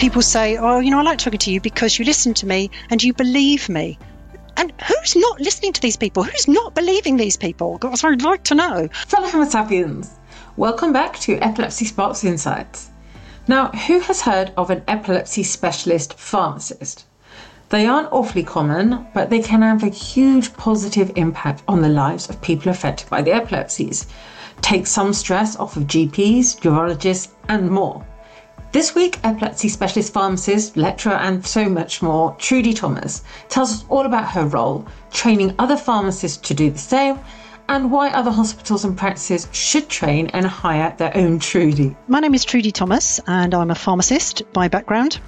people say, Oh, you know, I like talking to you because you listen to me and you believe me. And who's not listening to these people? Who's not believing these people? That's what I'd like to know. Fellow Homo sapiens, welcome back to Epilepsy Sparks Insights. Now, who has heard of an epilepsy specialist pharmacist? They aren't awfully common, but they can have a huge positive impact on the lives of people affected by the epilepsies. Take some stress off of GPs, neurologists, and more. This week, epilepsy specialist pharmacist, lecturer, and so much more, Trudy Thomas, tells us all about her role, training other pharmacists to do the same, and why other hospitals and practices should train and hire their own Trudy. My name is Trudy Thomas, and I'm a pharmacist by background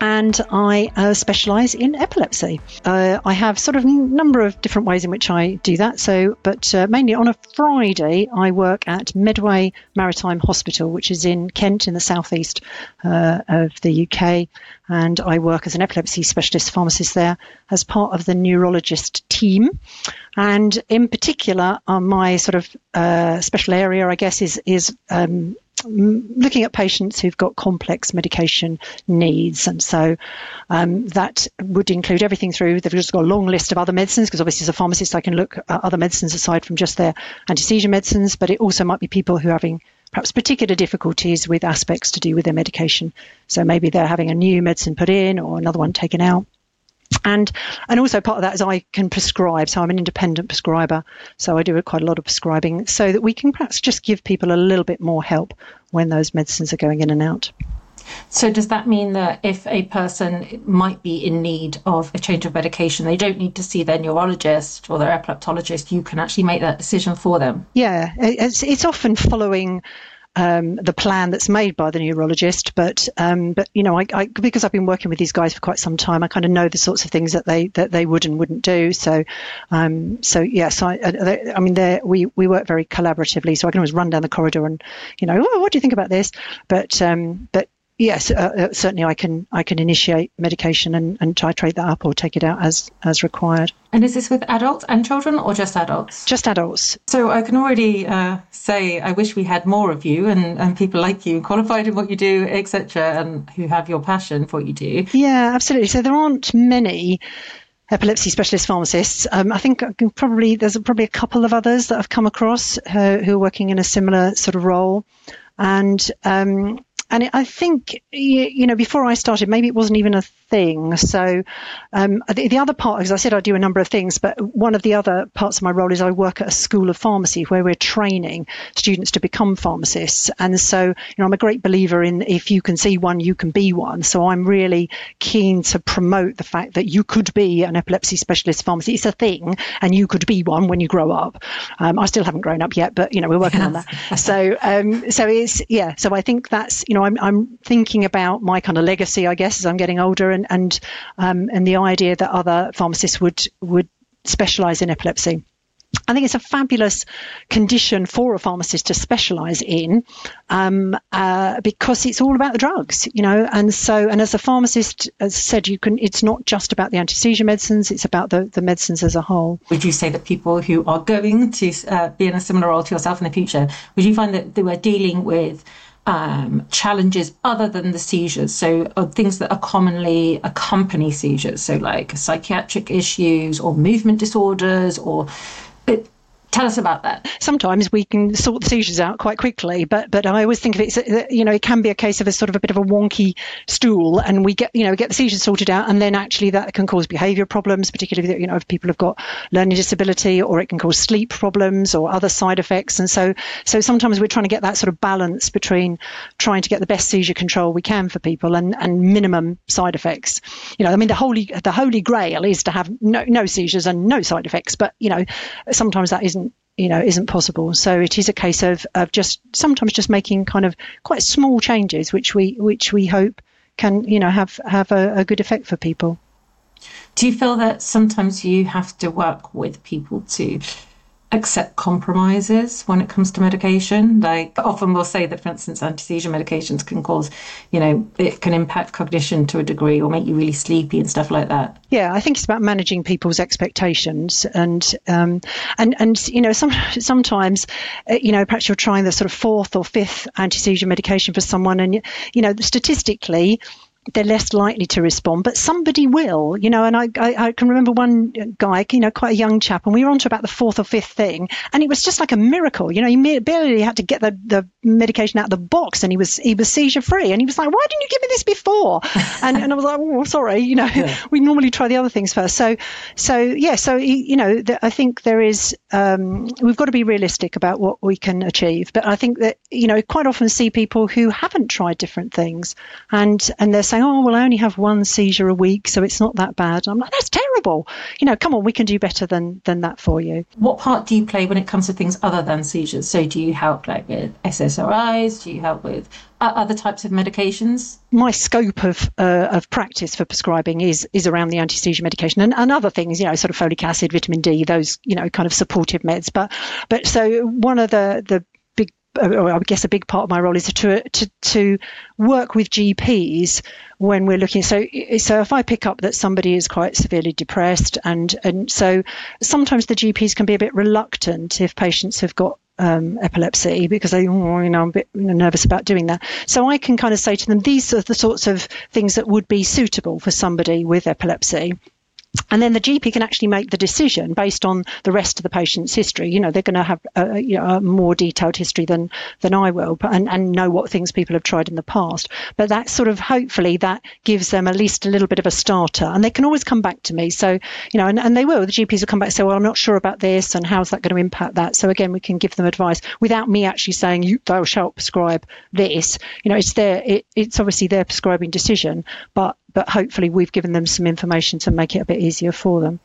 and I uh, specialise in epilepsy. Uh, I have sort of a number of different ways in which I do that. So, but uh, mainly on a Friday, I work at Medway Maritime Hospital, which is in Kent in the southeast uh, of the UK, and I work as an epilepsy specialist pharmacist there as part of the neurologist team. And in particular, uh, my sort of uh, special area, I guess, is is um, looking at patients who've got complex medication needs. And so um, that would include everything through, they've just got a long list of other medicines, because obviously as a pharmacist, I can look at other medicines aside from just their anti seizure medicines, but it also might be people who are having perhaps particular difficulties with aspects to do with their medication. So maybe they're having a new medicine put in or another one taken out and and also part of that is I can prescribe, so I'm an independent prescriber, so I do quite a lot of prescribing, so that we can perhaps just give people a little bit more help when those medicines are going in and out. So does that mean that if a person might be in need of a change of medication, they don't need to see their neurologist or their epileptologist? You can actually make that decision for them. Yeah, it's it's often following um, the plan that's made by the neurologist. But um, but you know, I, I, because I've been working with these guys for quite some time, I kind of know the sorts of things that they that they would and wouldn't do. So um, so yes, I, I, I mean, we we work very collaboratively. So I can always run down the corridor and you know, oh, what do you think about this? But um, but yes, uh, uh, certainly I can I can initiate medication and, and titrate that up or take it out as as required. And is this with adults and children or just adults? Just adults. So I can already uh, say I wish we had more of you and, and people like you, qualified in what you do, etc., and who have your passion for what you do. Yeah, absolutely. So there aren't many epilepsy specialist pharmacists. Um, I think probably there's probably a couple of others that I've come across uh, who are working in a similar sort of role. And um, and I think you know before I started, maybe it wasn't even a thing. So um, the, the, other part, as I said, I do a number of things, but one of the other parts of my role is I work at a school of pharmacy where we're training students to become pharmacists. And so you know I'm a great believer in if you can see one, you can be one. So I'm really keen to promote the fact that you could be an epilepsy specialist pharmacy. It's a thing, and you could be one when you grow up. Um, I still haven't grown up yet, but you know we're working on that. So um, so it's yeah. So I think that's you know I'm, I'm thinking about my kind of legacy, I guess, as I'm getting older, and and um, and the idea that other pharmacists would would specialise in epilepsy. I think it's a fabulous condition for a pharmacist to specialise in um, uh, because it's all about the drugs, you know. And so, and as a pharmacist, as I said, you can. It's not just about the anti seizure medicines; it's about the, the medicines as a whole. Would you say that people who are going to uh, be in a similar role to yourself in the future, would you find that they were dealing with um, challenges other than the seizures. So, uh, things that are commonly accompany seizures. So, like psychiatric issues or movement disorders or Tell us about that. Sometimes we can sort the seizures out quite quickly, but but I always think of it you know it can be a case of a sort of a bit of a wonky stool, and we get you know get the seizures sorted out, and then actually that can cause behaviour problems, particularly you know if people have got learning disability, or it can cause sleep problems or other side effects, and so so sometimes we're trying to get that sort of balance between trying to get the best seizure control we can for people and and minimum side effects. You know, I mean the holy the holy grail is to have no no seizures and no side effects, but you know sometimes that isn't you know isn't possible. So it is a case of, of just sometimes just making kind of quite small changes which we which we hope can you know have have a, a good effect for people. Do you feel that sometimes you have to work with people to accept compromises when it comes to medication. Like often we'll say that, for instance, anti-seizure medications can cause, you know, it can impact cognition to a degree or make you really sleepy and stuff like that. Yeah, I think it's about managing people's expectations and um, and and you know, some, sometimes uh, you know perhaps you're trying the sort of fourth or fifth anti-seizure medication for someone, and you know, statistically they're less likely to respond, but somebody will, you know. And I, I, I, can remember one guy, you know, quite a young chap, and we were on to about the fourth or fifth thing, and it was just like a miracle, you know. He barely had to get the, the medication out of the box, and he was he was seizure free, and he was like, "Why didn't you give me this before?" and, and I was like, "Oh, sorry, you know, yeah. we normally try the other things first. So, so yeah, so you know, the, I think there is um, we've got to be realistic about what we can achieve, but I think that you know, quite often see people who haven't tried different things, and and they're saying, oh, well, I only have one seizure a week, so it's not that bad. I'm like, that's terrible. You know, come on, we can do better than than that for you. What part do you play when it comes to things other than seizures? So, do you help like with SSRIs? Do you help with other types of medications? My scope of uh, of practice for prescribing is is around the anti seizure medication and, and other things, you know, sort of folic acid, vitamin D, those you know kind of supportive meds. But but so one of the the I guess a big part of my role is to, to to work with GPs when we're looking. So so if I pick up that somebody is quite severely depressed, and and so sometimes the GPs can be a bit reluctant if patients have got um, epilepsy because they, oh, you know, I'm a bit nervous about doing that. So I can kind of say to them, these are the sorts of things that would be suitable for somebody with epilepsy and then the GP can actually make the decision based on the rest of the patient's history. You know, they're going to have a, you know, a more detailed history than than I will, but, and, and know what things people have tried in the past. But that sort of hopefully that gives them at least a little bit of a starter, and they can always come back to me. So you know, and, and they will. The GPs will come back and say, well, I'm not sure about this, and how's that going to impact that? So again, we can give them advice without me actually saying you thou shalt prescribe this. You know, it's their it, it's obviously their prescribing decision, but but hopefully we've given them some information to make it a bit easier for them.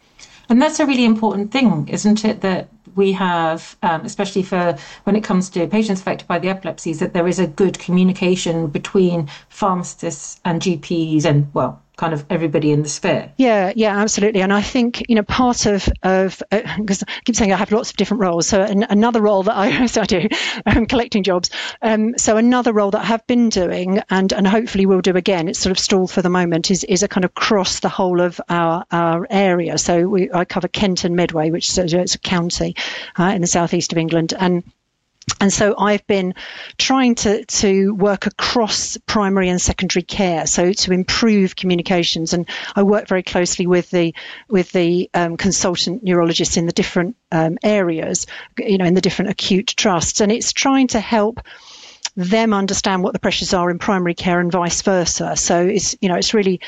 And that's a really important thing, isn't it? That we have, um, especially for when it comes to patients affected by the epilepsies, that there is a good communication between pharmacists and GPs and, well, kind of everybody in the sphere. Yeah, yeah, absolutely. And I think you know part of of because uh, I keep saying I have lots of different roles. So an, another role that I, so I do, I'm collecting jobs. Um, so another role that I have been doing and and hopefully will do again. It's sort of stalled for the moment. Is is a kind of cross the whole of our our area. So we I cover Kent and Medway, which is a, it's a county uh, in the southeast of England, and and so I've been trying to, to work across primary and secondary care, so to improve communications. And I work very closely with the with the um, consultant neurologists in the different um, areas, you know, in the different acute trusts, and it's trying to help them understand what the pressures are in primary care and vice versa. So it's you know it's really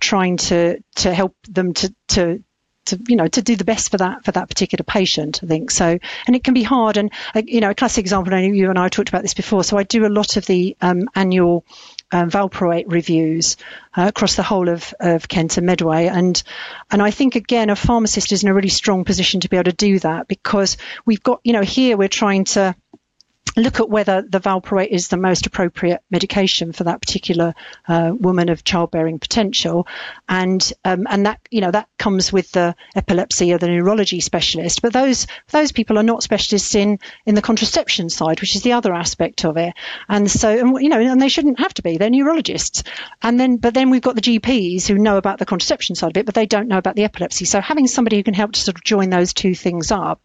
trying to to help them to to to you know to do the best for that for that particular patient i think. So and it can be hard. And you know a classic example you and i talked about this before. So i do a lot of the um, annual um, valproate reviews uh, across the whole of, of Kent and Medway. And and I think again a pharmacist is in a really strong position to be able to do that because we've got you know here we're trying to look at whether the valproate is the most appropriate medication for that particular uh, woman of childbearing potential, and um, and that you know that comes with the epilepsy or the neurology specialist. But those those people are not specialists in in the contraception side, which is the other aspect of it. And so and, you know, and they shouldn't have to be. They're neurologists. And then but then we've got the GPs who know about the contraception side of it, but they don't know about the epilepsy. So having somebody who can help to sort of join those two things up.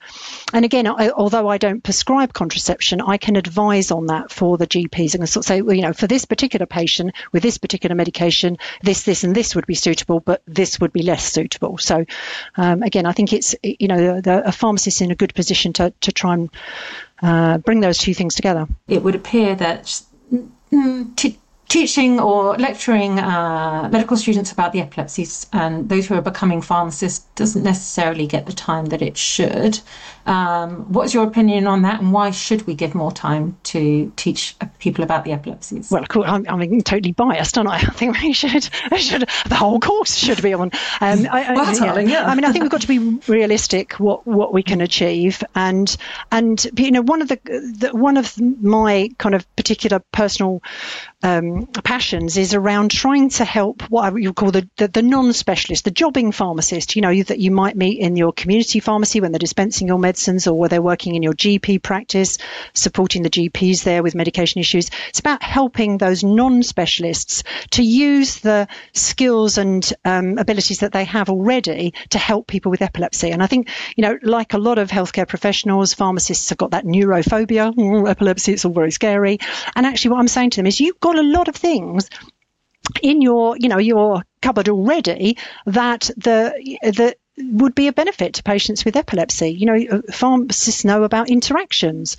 And again, I, although I don't prescribe contraception, I can advise on that for the GPs and sort of say, well, you know, for this particular patient with this particular medication, this, this, and this would be suitable, but this would be less suitable. So, um, again, I think it's, you know, the, the, a pharmacist in a good position to, to try and uh, bring those two things together. It would appear that. Mm, t- teaching or lecturing uh, medical students about the epilepsies and those who are becoming pharmacists doesn't necessarily get the time that it should. Um, what's your opinion on that, and why should we give more time to teach people about the epilepsies? Well, I'm, I'm totally biased, don't I? I think we should, should the whole course should be on. Um, I, well, I, yeah. I mean, I think we've got to be realistic what what we can achieve, and and you know, one of the, the one of my kind of particular personal um, passions is around trying to help what you call the, the, the non-specialist, the jobbing pharmacist, you know, that you might meet in your community pharmacy when they're dispensing your medicines or where they're working in your GP practice, supporting the GPs there with medication issues. It's about helping those non-specialists to use the skills and um, abilities that they have already to help people with epilepsy. And I think, you know, like a lot of healthcare professionals, pharmacists have got that neurophobia, epilepsy, it's all very scary. And actually what I'm saying to them is you've got a lot of things in your you know your cupboard already that the the would be a benefit to patients with epilepsy. You know, uh, pharmacists know about interactions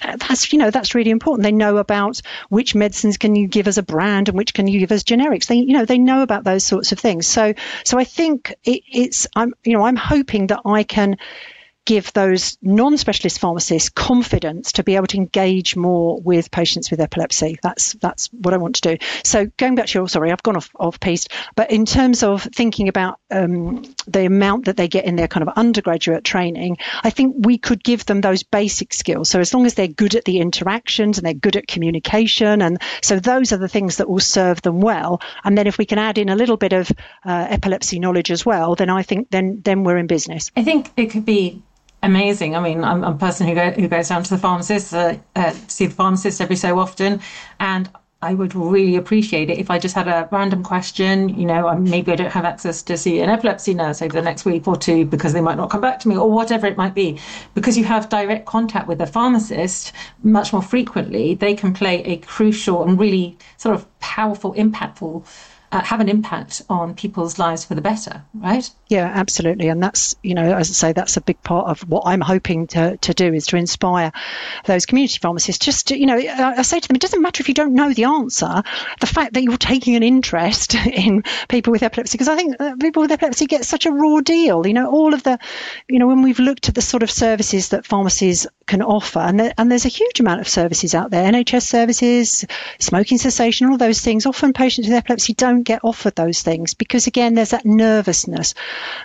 uh, that's you know that's really important. They know about which medicines can you give as a brand and which can you give as generics. They you know they know about those sorts of things. So so I think it, it's I'm you know I'm hoping that I can give those non-specialist pharmacists confidence to be able to engage more with patients with epilepsy. That's that's what I want to do. So going back to your sorry, I've gone off off piece, but in terms of thinking about um, the amount that they get in their kind of undergraduate training, I think we could give them those basic skills. So as long as they're good at the interactions and they're good at communication, and so those are the things that will serve them well. And then if we can add in a little bit of uh, epilepsy knowledge as well, then I think then then we're in business. I think it could be amazing. I mean, I'm, I'm a person who, go, who goes down to the pharmacist, uh, uh, see the pharmacist every so often, and I would really appreciate it if I just had a random question. You know, maybe I don't have access to see an epilepsy nurse over the next week or two because they might not come back to me or whatever it might be. Because you have direct contact with a pharmacist much more frequently, they can play a crucial and really sort of powerful, impactful uh, have an impact on people's lives for the better, right? Yeah, absolutely. And that's, you know, as I say, that's a big part of what I'm hoping to, to do is to inspire those community pharmacists. Just to, you know, I say to them, it doesn't matter if you don't know the answer, the fact that you're taking an interest in people with epilepsy, because I think uh, people with epilepsy get such a raw deal. You know, all of the, you know, when we've looked at the sort of services that pharmacies can offer, and, there, and there's a huge amount of services out there, NHS services, smoking cessation, all those things. Often patients with epilepsy don't get offered those things because, again, there's that nervousness.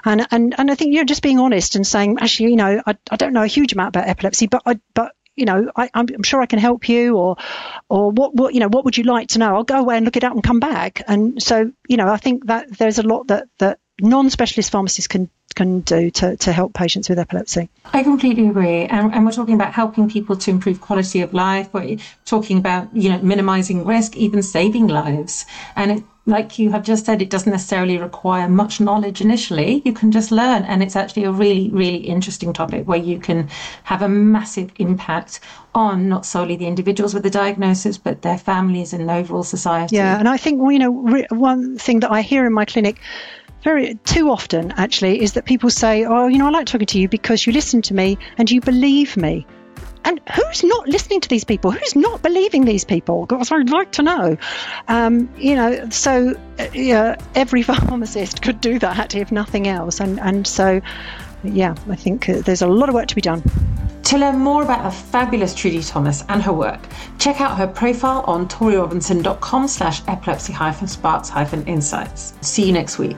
And, and, and I think, you know, just being honest and saying, actually, you know, I, I don't know a huge amount about epilepsy, but I, but you know, I, am sure I can help you, or, or what, what, you know, what would you like to know? I'll go away and look it up and come back. And so, you know, I think that there's a lot that that non-specialist pharmacists can can do to, to help patients with epilepsy. I completely agree. And, and, we're talking about helping people to improve quality of life. We're talking about, you know, minimizing risk, even saving lives. And it, like you have just said, it doesn't necessarily require much knowledge initially. You can just learn. And it's actually a really, really interesting topic where you can have a massive impact on not solely the individuals with the diagnosis, but their families and overall society. Yeah. And I think, you know, one thing that I hear in my clinic very too often actually is that people say, "Oh, you know, I like talking to you because you listen to me and you believe me." And who's not listening to these people? Who's not believing these people? Because I'd like to know. Um, you know, so uh, yeah, every pharmacist could do that if nothing else. And and so, yeah, I think uh, there's a lot of work to be done. To learn more about the fabulous Trudy Thomas and her work, check out her profile on torierobinson.com slash epilepsy-sparks-insights. See you next week.